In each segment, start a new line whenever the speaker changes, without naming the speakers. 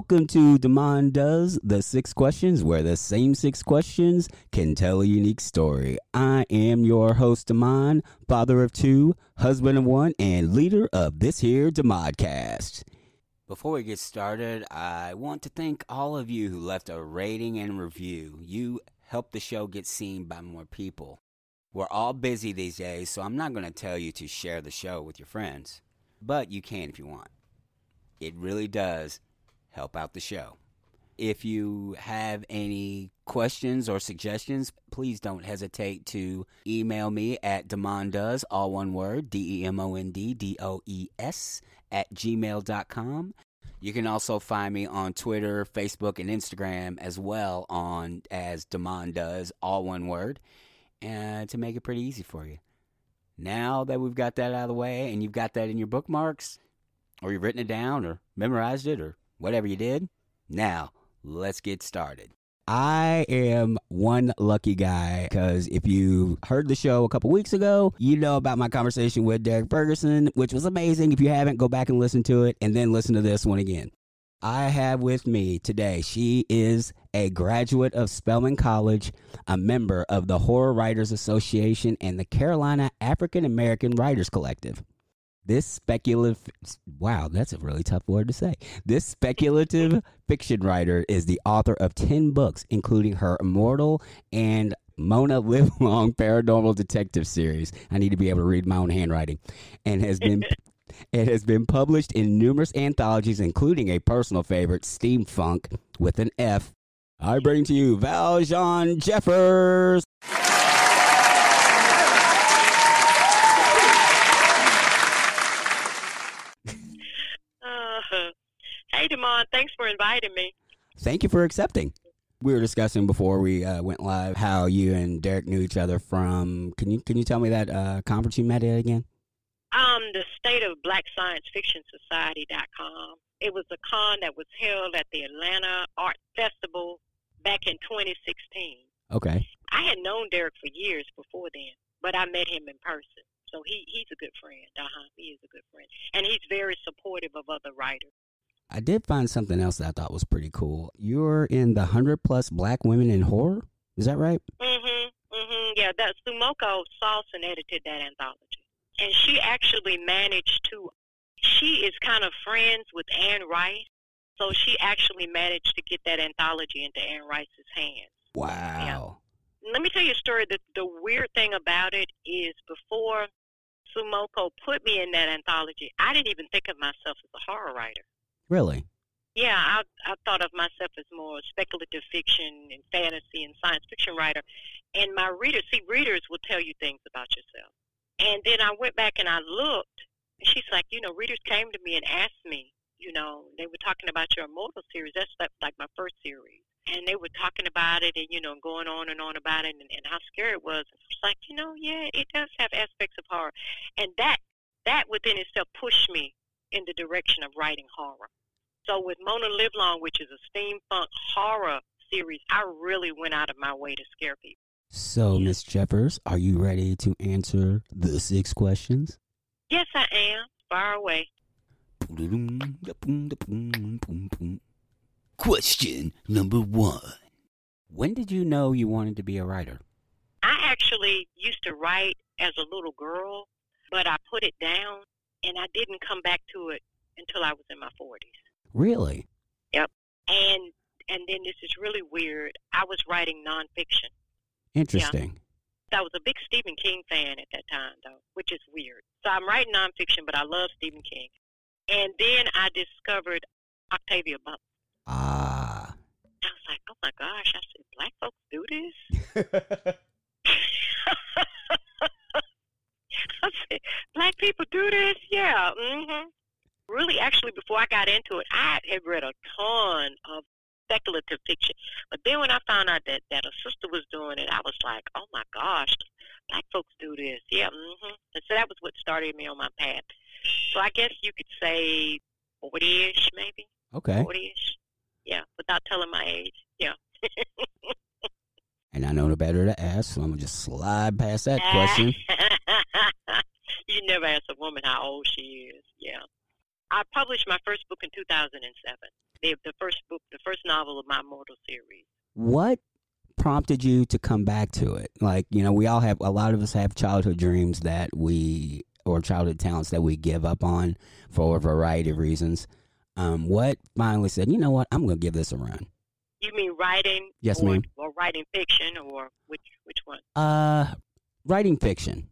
Welcome to Demond Does the Six Questions, where the same six questions can tell a unique story. I am your host, Demond, father of two, husband of one, and leader of this here Demodcast. Before we get started, I want to thank all of you who left a rating and review. You help the show get seen by more people. We're all busy these days, so I'm not going to tell you to share the show with your friends, but you can if you want. It really does help out the show. If you have any questions or suggestions, please don't hesitate to email me at demondoes, all one word, D E M O N D D O E S, at gmail.com. You can also find me on Twitter, Facebook, and Instagram as well on as Demond does, all one word, and to make it pretty easy for you. Now that we've got that out of the way and you've got that in your bookmarks, or you've written it down, or memorized it, or whatever you did, now let's get started. I am one lucky guy because if you heard the show a couple weeks ago, you know about my conversation with Derek Ferguson, which was amazing. If you haven't, go back and listen to it and then listen to this one again. I have with me today, she is a graduate of Spelman College, a member of the Horror Writers Association and the Carolina African American Writers Collective. This speculative, wow, that's a really tough word to say. This speculative fiction writer is the author of 10 books, including her Immortal and Mona Livelong Paranormal Detective series. I need to be able to read my own handwriting. And has been. It has been published in numerous anthologies, including a personal favorite, Steamfunk, with an F. I bring to you Valjeanne Jeffers.
Uh, hey, Demond, thanks for inviting me.
Thank you for accepting. We were discussing before we uh, went live how you and Derek knew each other from. Can you can you tell me that uh, conference you met at again?
Um, the State of Black Science Fiction Society.com. It was a con that was held at the Atlanta Art Festival back in 2016.
Okay.
I had known Derek for years before then, but I met him in person. So he, he's a good friend. Uh-huh. He is a good friend. And he's very supportive of other writers.
I did find something else that I thought was pretty cool. You're in the 100 plus black women in horror? Is that right?
Mm-hmm. Mm-hmm. Yeah, that Sumiko Saulson edited that anthology. And she actually managed to, she is kind of friends with Anne Rice. So she actually managed to get that anthology into Anne Rice's hands.
Wow. Yeah.
Let me tell you a story. The, the weird thing about it is before Sumoko put me in that anthology, I didn't even think of myself as a horror writer.
Really?
Yeah, I, I thought of myself as more speculative fiction and fantasy and science fiction writer. And my readers, see, readers will tell you things about yourself. And then I went back and I looked, and she's like, you know, readers came to me and asked me, you know, they were talking about your Immortal series. That's like, my first series. And they were talking about it and, you know, going on and on about it and, and how scary it was. It's like, you know, yeah, it does have aspects of horror. And that, that within itself pushed me in the direction of writing horror. So with Mona Livelong, which is a steampunk horror series, I really went out of my way to scare people.
So, Miss Jeffers, are you ready to answer the six questions?
Yes, I am. Far away.
Question number one When did you know you wanted to be a writer?
I actually used to write as a little girl, but I put it down and I didn't come back to it until I was in my 40s.
Really?
Yep. And and then this is really weird. I was writing nonfiction.
Interesting.
I was a big Stephen King fan at that time, though, which is weird. So I'm writing nonfiction, but I love Stephen King. And then I discovered Octavia Butler.
Ah.
I was like, oh my gosh! I said, black folks do this. Black people do this? Yeah. hmm Really, actually, before I got into it, I had read a ton of speculative fiction. But then when I found out that, that a sister was doing it, I was like, oh my gosh, black folks do this. Yeah. hmm And so that was what started me on my path. So I guess you could say 40-ish, maybe.
okay.
40-ish. Yeah, without telling my age. Yeah.
And I know no better to ask, so I'm going to just slide past that question.
never ask a woman how old she is. Yeah. I published my first book in 2007. The, the first book, the first novel of my Mortal series.
What prompted you to come back to it? Like, you know, we all have, a lot of us have childhood dreams that we, or childhood talents that we give up on for a variety of reasons. Um, what finally said, you know what, I'm going to give this a run?
You mean writing?
Yes,
or,
ma'am.
Or writing fiction, or which which one?
Uh, writing fiction.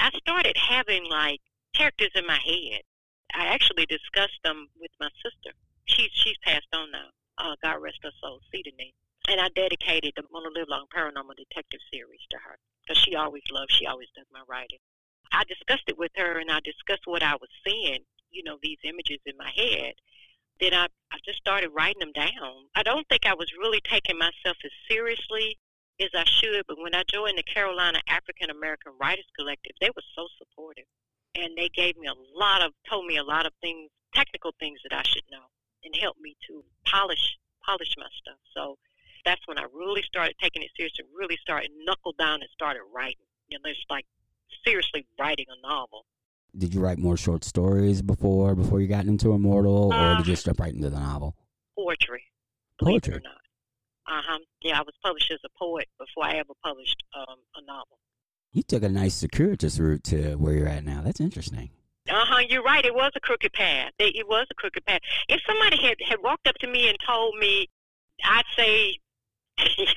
I started having like characters in my head. I actually discussed them with my sister. She's she's passed on now. Uh, God rest her soul, Sidonie. And I dedicated the Mona Livelong Paranormal Detective series to her because she always loved. She always does my writing. I discussed it with her, and I discussed what I was seeing. You know, these images in my head. Then I I just started writing them down. I don't think I was really taking myself as seriously as I should, but when I joined the Carolina African American Writers Collective, they were so supportive. And they gave me a lot of, told me a lot of things, technical things that I should know, and helped me to polish, polish my stuff. So that's when I really started taking it seriously, really started knuckle down and started writing. You know, it's like seriously writing a novel.
Did you write more short stories before before you got into Immortal, or
Uh,
did you just jump right into the novel?
Poetry,
Poetry.
or not. Uh huh. Yeah, I was published as a poet before I ever published um, a novel.
You took a nice circuitous route to where you're at now. That's interesting.
Uh huh. You're right. It was a crooked path. It, it was a crooked path. If somebody had had walked up to me and told me, I'd say,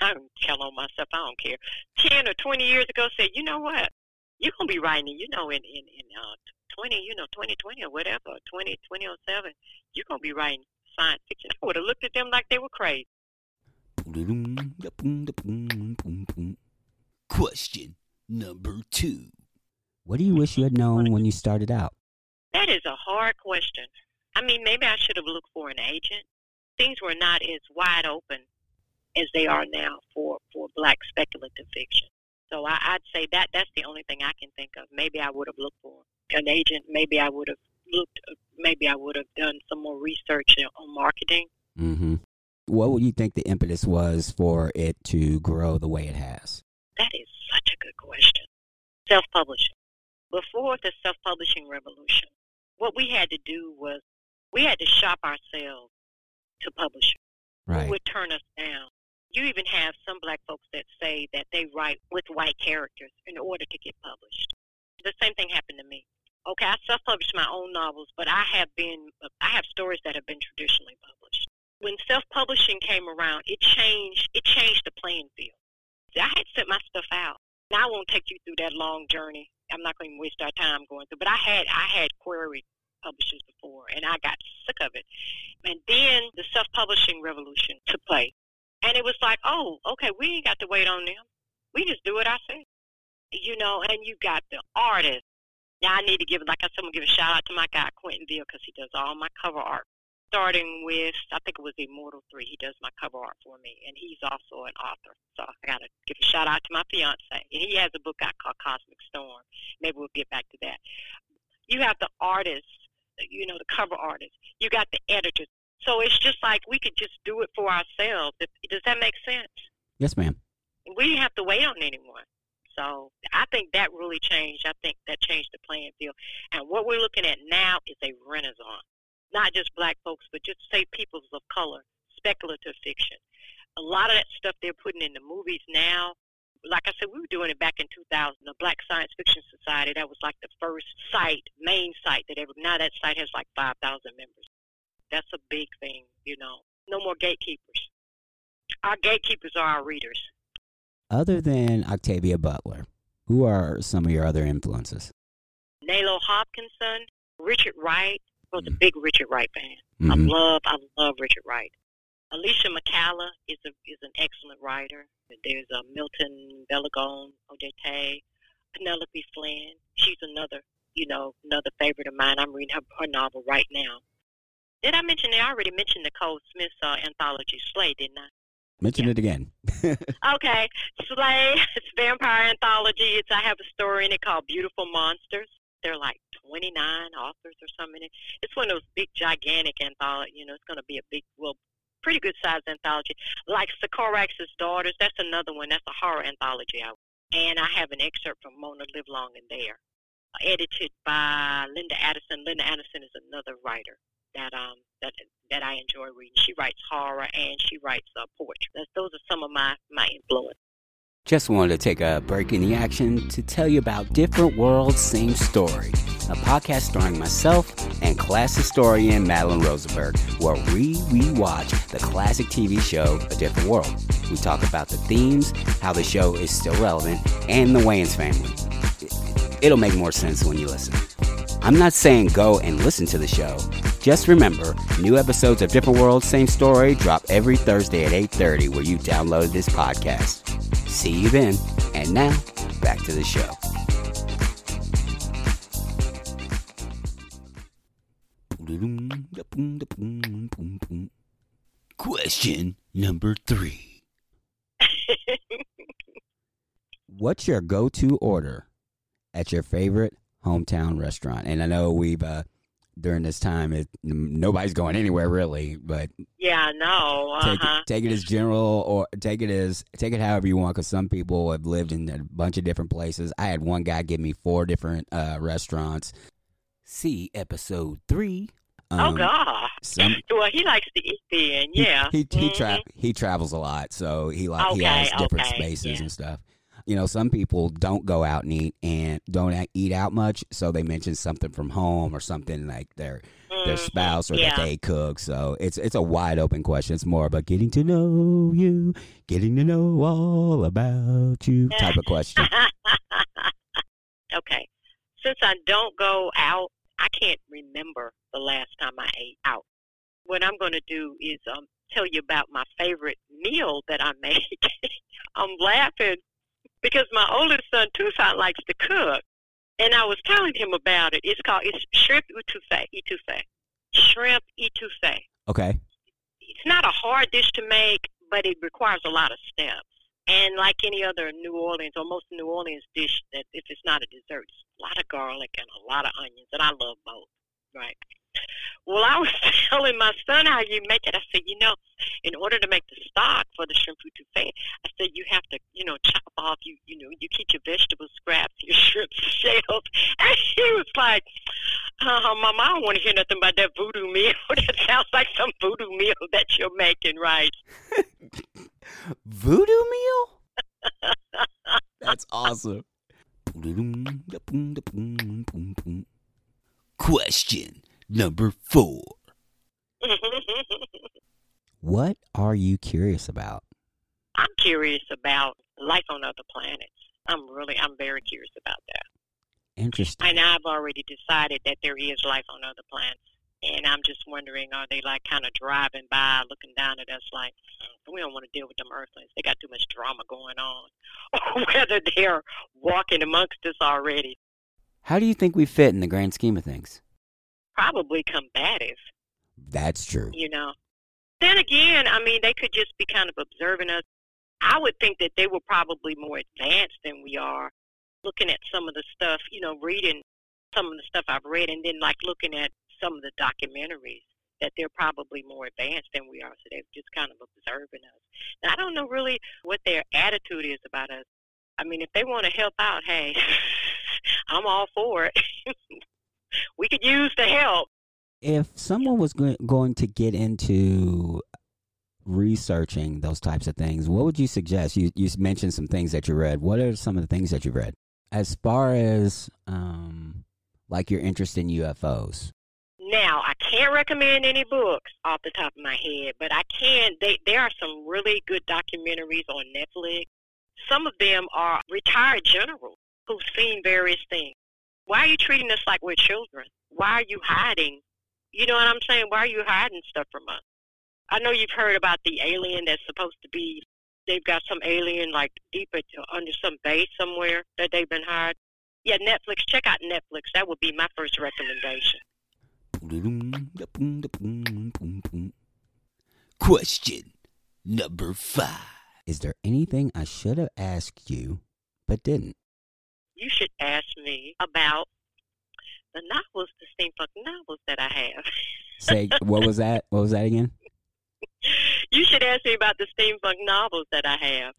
I'm telling on myself. I don't care. Ten or twenty years ago, said, you know what? You're gonna be writing. You know, in in in uh, twenty, you know, twenty twenty or whatever, twenty twenty oh seven, you're gonna be writing science fiction. I would have looked at them like they were crazy.
Question number two.
What do you wish you had known when you started out?
That is a hard question. I mean, maybe I should have looked for an agent. Things were not as wide open as they are now for, for black speculative fiction. So I, I'd say that that's the only thing I can think of. Maybe I would have looked for an agent. Maybe I would have looked. Maybe I would have done some more research on marketing.
Mm-hmm. What would you think the impetus was for it to grow the way it has?
That is such a good question. Self-publishing. Before the self-publishing revolution, what we had to do was we had to shop ourselves to publishers.
Right.
who would turn us down. You even have some black folks that say that they write with white characters in order to get published. The same thing happened to me. Okay, I self-published my own novels, but I have been I have stories that have been traditionally published. When self-publishing came around, it changed it changed the playing field. I had sent my stuff out. Now I won't take you through that long journey. I'm not going to waste our time going through. But I had I had queried publishers before, and I got sick of it. And then the self-publishing revolution took place, and it was like, oh, okay, we ain't got to wait on them. We just do it ourselves, you know. And you got the artist. Now I need to give, like I said, I'm gonna give a shout out to my guy Quinton Veal because he does all my cover art. Starting with, I think it was Immortal Three. He does my cover art for me, and he's also an author. So I gotta give a shout out to my fiance. And he has a book out called Cosmic Storm. Maybe we'll get back to that. You have the artist, you know, the cover artist. You got the editors. So it's just like we could just do it for ourselves. Does that make sense?
Yes, ma'am.
We didn't have to wait on anyone. So I think that really changed. I think that changed the playing field. And what we're looking at now is a renaissance. Not just black folks, but just say peoples of color, speculative fiction. A lot of that stuff they're putting in the movies now. Like I said, we were doing it back in 2000. The Black Science Fiction Society, that was like the first site, main site that ever, now that site has like 5,000 members. That's a big thing, you know. No more gatekeepers. Our gatekeepers are our readers.
Other than Octavia Butler, who are some of your other influences?
Nalo Hopkinson, Richard Wright. I was a big Richard Wright fan. I
Mhm.
love, I love Richard Wright. Alicia McCalla is a is an excellent writer. There's a Milton Balogun, Ojetade, Penelope Flynn. She's another, you know, another favorite of mine. I'm reading her, her novel right now. Did I mention? It? I already mentioned Nicole Smith's uh, anthology Slay, didn't I?
Mention it again.
Okay, Slay. It's vampire anthology. It's I have a story in it called Beautiful Monsters. They're like 29 authors or something. It's one of those big, gigantic anthology. You know, it's going to be a big, well, pretty good sized anthology. Like Sycorax's Daughters. That's another one. That's a horror anthology. I, and I have an excerpt from Mona Livelong in there, edited by Linda Addison. Linda Addison is another writer. that um that that I enjoy reading. She writes horror and she writes uh, poetry. That's, those are some of my my influence.
Just wanted to take a break in the action to tell you about Different Worlds, Same Story, a podcast starring myself and class historian Madeline Rosenberg, where we rewatch the classic TV show A Different World. We talk about the themes, how the show is still relevant, and the Wayans family. It'll make more sense when you listen. I'm not saying go and listen to the show. Just remember, new episodes of Different Worlds, Same Story drop every Thursday at 8:30 where you download this podcast. See you then. And now, back to the show.
Question number three.
What's your go-to order at your favorite hometown restaurant? And I know we've uh, during this time, it, nobody's going anywhere really, but
Yeah, no. Uh
take, take it as general or take it as take it however you want because some people have lived in a bunch of different places i had one guy give me four different uh, restaurants see episode three
oh
Um,
God.
some
Well, he likes to eat then. Yeah.
he he,
Mhm.
tra- he travels a lot so he like he has different
okay,
spaces
yeah.
and stuff you know some people don't go out and eat and don't eat out much so they mention something from home or something like their their
Mhm.
spouse or
yeah.
that they cook. So it's it's a wide open question. It's more about getting to know you, getting to know all about you type of question.
okay. Since I don't go out, I can't remember the last time I ate out. What I'm going to do is um, tell you about my favorite meal that I make. I'm laughing because my oldest son, Tucson, likes to cook. And I was telling him about it. It's called it's shrimp etouffee. Etouffee. Shrimp etouffee.
Okay.
it's not a hard dish to make, but it requires a lot of steps. And like any other New Orleans or most New Orleans dish, that if it's not a dessert, it's a lot of garlic and a lot of onions, and I love both. Right. Well, I was telling my son how you make it. I said, you know, in order to make the stock for the shrimp etouffee, I said you have to, you know, chop off. You, you know, you keep your vegetable scraps, your shrimp shells. And he was like, uh, Mama, I don't want to hear nothing about that voodoo meal. that sounds like some voodoo meal that you're making, right?
Voodoo meal? That's awesome.
Question number four.
What are you curious about?
I'm curious about life on other planets. I'm really, I'm very curious about that.
Interesting.
And I've already decided that there is life on other planets. And I'm just wondering, are they like kind of driving by, looking down at us like, "Mm, we don't want to deal with them Earthlings. They got too much drama going on. Or whether they're walking amongst us already.
How do you think we fit in the grand scheme of things?
Probably combative,
That's true.
you know. Then again, I mean, they could just be kind of observing us. I would think that they were probably more advanced than we are. Looking at some of the stuff, you know, reading some of the stuff I've read, and then like looking at some of the documentaries, that they're probably more advanced than we are. So they're just kind of observing us. And I don't know really what their attitude is about us. I mean, if they want to help out, hey, I'm all for it. we could use the help.
If someone was go- going to get into researching those types of things, what would you suggest? You you mentioned some things that you read. What are some of the things that you read? As far as um, like your interest in UFOs.
Now, I can't recommend any books off the top of my head, but I can. They, there are some really good documentaries on Netflix. Some of them are retired generals who've seen various things. Why are you treating us like we're children? Why are you hiding? You know what I'm saying? Why are you hiding stuff from us? I know you've heard about the alien that's supposed to be. They've got some alien like deep under some base somewhere that they've been hiding. Yeah, Netflix. Check out Netflix. That would be my first recommendation.
Question number five.
Is there anything I should have asked you but didn't?
You should ask me about the novels, the steampunk novels that I have.
Say what was that? What was that again?
you should ask me about the steampunk novels that I have.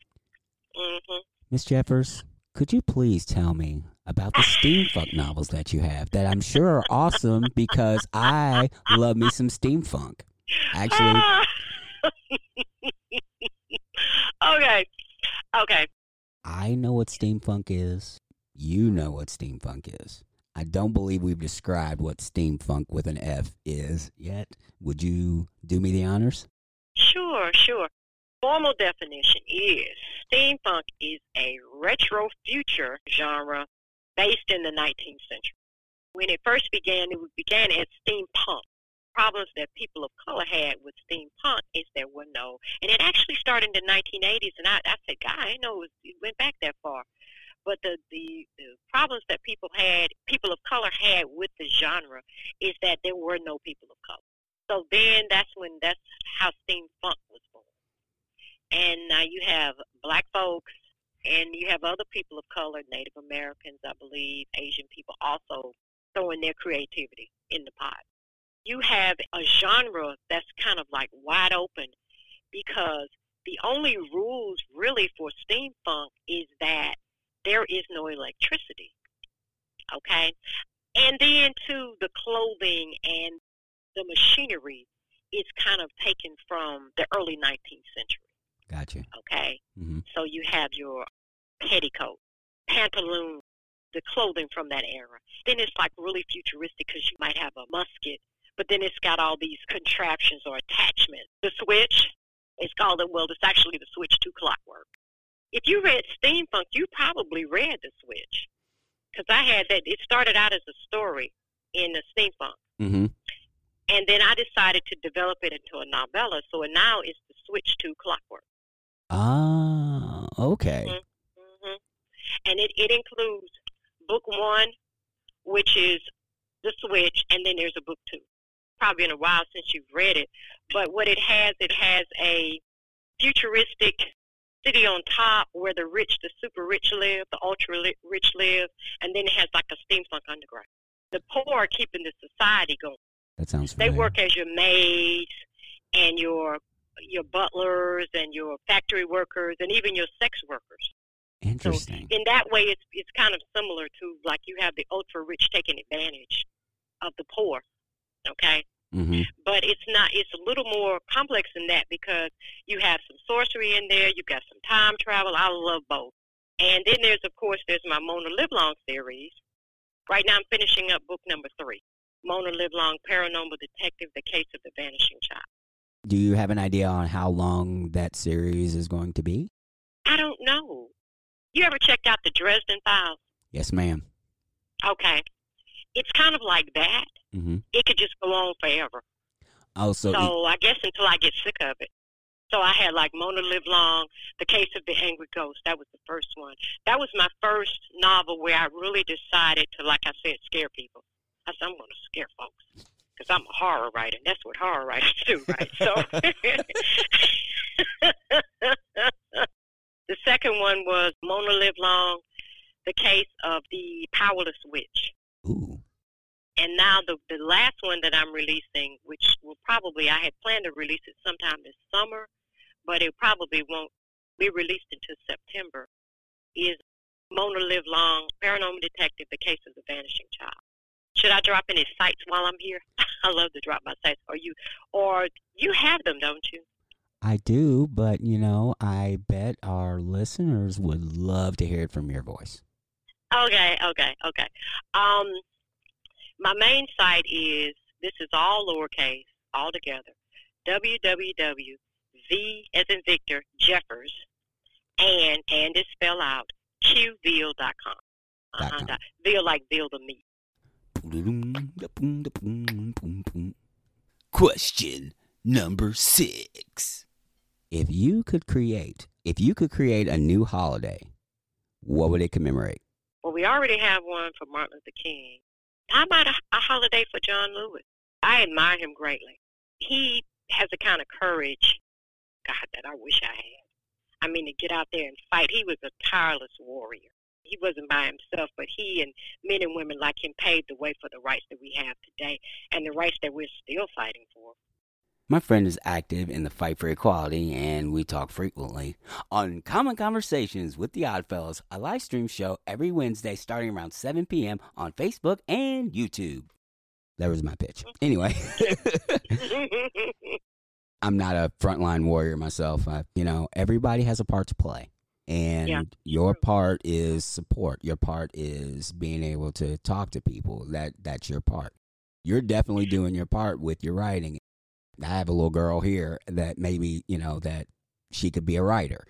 hmm
Miss Jeffers, could you please tell me about the steampunk novels that you have that I'm sure are awesome because I love me some steampunk. Actually,
okay. Okay.
I know what steampunk is. You know what steampunk is. I don't believe we've described what steamfunk with an F is yet. Would you do me the honors?
Sure, sure. Formal definition is steampunk is a retro future genre based in the 19th century. When it first began, it began as steampunk. Problems that people of color had with steampunk is there were no, and it actually started in the 1980s. And I, I said, God, I know it, was, it went back that far. But the, the the problems that people had, people of color had with the genre, is that there were no people of color. So then that's when that's how steam steamfunk was born. And now you have black folks and you have other people of color, Native Americans, I believe, Asian people also throwing their creativity in the pot. You have a genre that's kind of like wide open because the only rules really for steampunk is that there is no electricity. Okay? And then too the clothing and the machinery is kind of taken from the early 19th century.
Gotcha.
Okay?
hmm
So you have your petticoat, pantaloon, the clothing from that era. Then it's like really futuristic because you might have a musket, but then it's got all these contraptions or attachments. The switch, it's called well, it's actually the switch to clockwork. If you read Steamfunk, you probably read the switch because I had that. It started out as a story in the Steamfunk.
mm-hmm.
And then I decided to develop it into a novella. So now it's the switch to clockwork.
Ah, okay.
hmm And it, it includes book one, which is The Switch, and then there's a book two. Probably been a while since you've read it, but what it has, it has a futuristic city on top where the rich, the super rich live, the ultra rich live, and then it has like a steampunk underground. The poor are keeping the society going.
That sounds
They
familiar.
work as your maids and your your butlers and your factory workers and even your sex workers.
Interesting.
In that way, it's it's kind of similar to like you have the ultra rich taking advantage of the poor. Okay,
hmm
but it's not. It's a little more complex than that because you have some sorcery in there. You've got some time travel. I love both. And then there's of course there's my Mona Livelong series. Right now I'm finishing up book number three. Mona Livelong, Paranormal Detective: The Case of the Vanishing Child.
Do you have an idea on how long that series is going to be?
I don't know. You ever checked out the Dresden Files?
Yes, ma'am.
Okay, it's kind of like that.
Hmm
It could just go on forever.
Oh, so,
So,
it-
I guess until I get sick of it. So I had like Mona Livelong, The Case of the Angry Ghost. That was the first one. That was my first novel where I really decided to, like I said, scare people. I said, I'm going to scare folks because I'm a horror writer. And that's what horror writers do, right? So the second one was Mona Livelong, The Case of the Powerless Witch.
ooh,
And now the the last one that I'm releasing, which will probably I had planned to release it sometime this summer, but it probably won't be released until September, is Mona Livelong, Paranormal Detective, The Case of the Vanishing Child. Should I drop any sites while I'm here? I love to drop my sites. Or you, or you have them, don't you?
I do, but you know, I bet our listeners would love to hear it from your voice.
Okay, okay, okay. Um, my main site is this is all lowercase, all together. www. V as in Victor Jeffers and and is spell out qville.com.
Dot
Uh-huh. dot- Ville like Ville the meat.
Question number six.
If you could create, if you could create a new holiday, what would it commemorate?
Well, we already have one for Martin Luther King. How about a, a holiday for John Lewis? I admire him greatly. He has a kind of courage, God, that I wish I had. I mean, to get out there and fight. He was a tireless warrior. He wasn't by himself, but he and men and women like him paved the way for the rights that we have today and the rights that we're still fighting for.
My friend is active in the fight for equality, and we talk frequently on Common Conversations with the Oddfellows, a live stream show every Wednesday starting around 7 p.m. on Facebook and YouTube. That was my pitch. Anyway, I'm not a frontline warrior myself. I, you know, everybody has a part to play. And
Yeah.
your part is support. Your part is being able to talk to people. That that's your part. You're definitely doing your part with your writing. I have a little girl here that maybe, you know, that she could be a writer.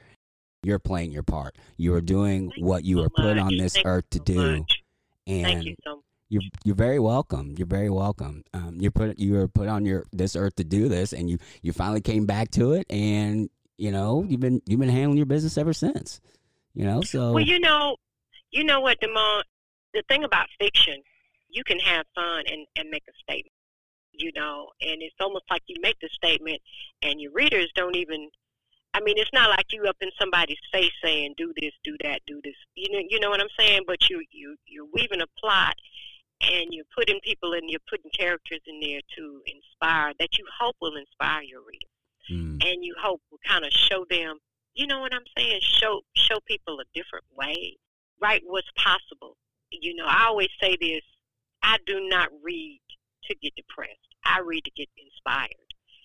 You're playing your part. You are doing
Thank
what you
so
were put on this
Thank
earth to
so
do.
much.
And
Thank you so much.
you're you're very welcome. You're very welcome. Um, you put you were put on your this earth to do this, and you you finally came back to it, and you know you've been you've been handling your business ever since. You know, so
Well, you know, you know what, Demond. The thing about fiction, you can have fun and and make a statement. You know, and it's almost like you make the statement, and your readers don't even. I mean, it's not like you up in somebody's face saying, "Do this, do that, do this." You know, you know what I'm saying. But you you you're weaving a plot, and you're putting people and you're putting characters in there to inspire that you hope will inspire your reader
Mm,
and you hope will kind of show them, you know what I'm saying? Show show people a different way, Write What's possible. You know, I always say this: I do not read to get depressed. I read to get inspired.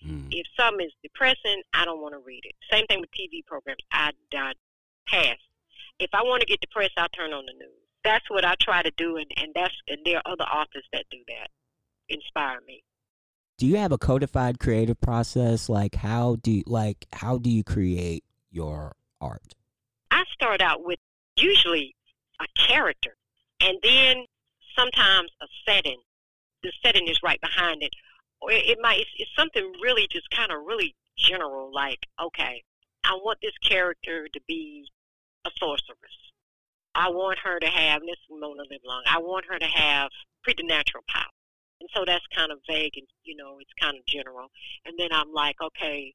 mm,
If something is depressing, I don't want to read it. Same thing with TV programs. I, I pass. If I want to get depressed, I'll turn on the news. That's what I try to do, and, and that's and there are other authors that do that. Inspire me.
do you have a codified creative process? Like how do you, like how do you create your art?
I start out with usually a character, and then sometimes a setting. The setting is right behind it, or it, it might it's, it's something really just kind of really general, like okay, I want this character to be a sorceress. I want her to have this is Mona Livelong. I want her to have preternatural power, and so that's kind of vague, and you know it's kind of general. And then I'm like, okay,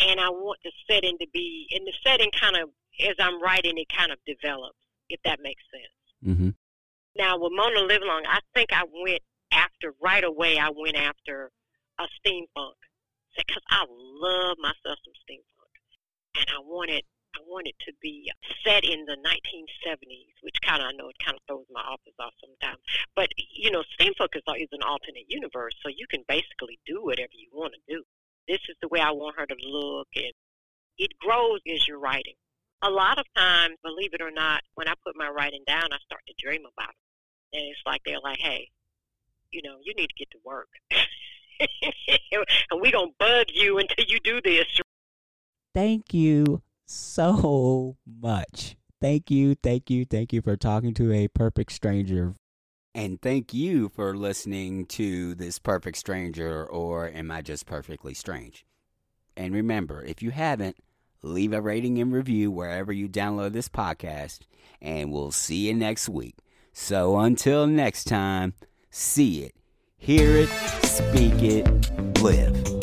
and I want the setting to be, and the setting kind of, as I'm writing, it kind of develops, if that makes sense.
Mm-hmm.
Now, with Mona Livelong, I think I went after, right away, I went after a steampunk, because I love myself some steampunk. And I wanted, I wanted to be set in the 1970s, which kind of, I know it kind of throws my authors off sometimes. But, you know, steampunk is, is an alternate universe, so you can basically do whatever you want to do this is the way I want her to look, and it grows as you're writing. A lot of times, believe it or not, when I put my writing down, I start to dream about it, and it's like they're like, "Hey, you know, you need to get to work, and we gonna bug you until you do this."
Thank you so much. Thank you, thank you, thank you for talking to a perfect stranger. And thank you for listening to this perfect stranger, or am I just perfectly strange? And remember, if you haven't, leave a rating and review wherever you download this podcast, and we'll see you next week. So until next time, see it, hear it, speak it, live.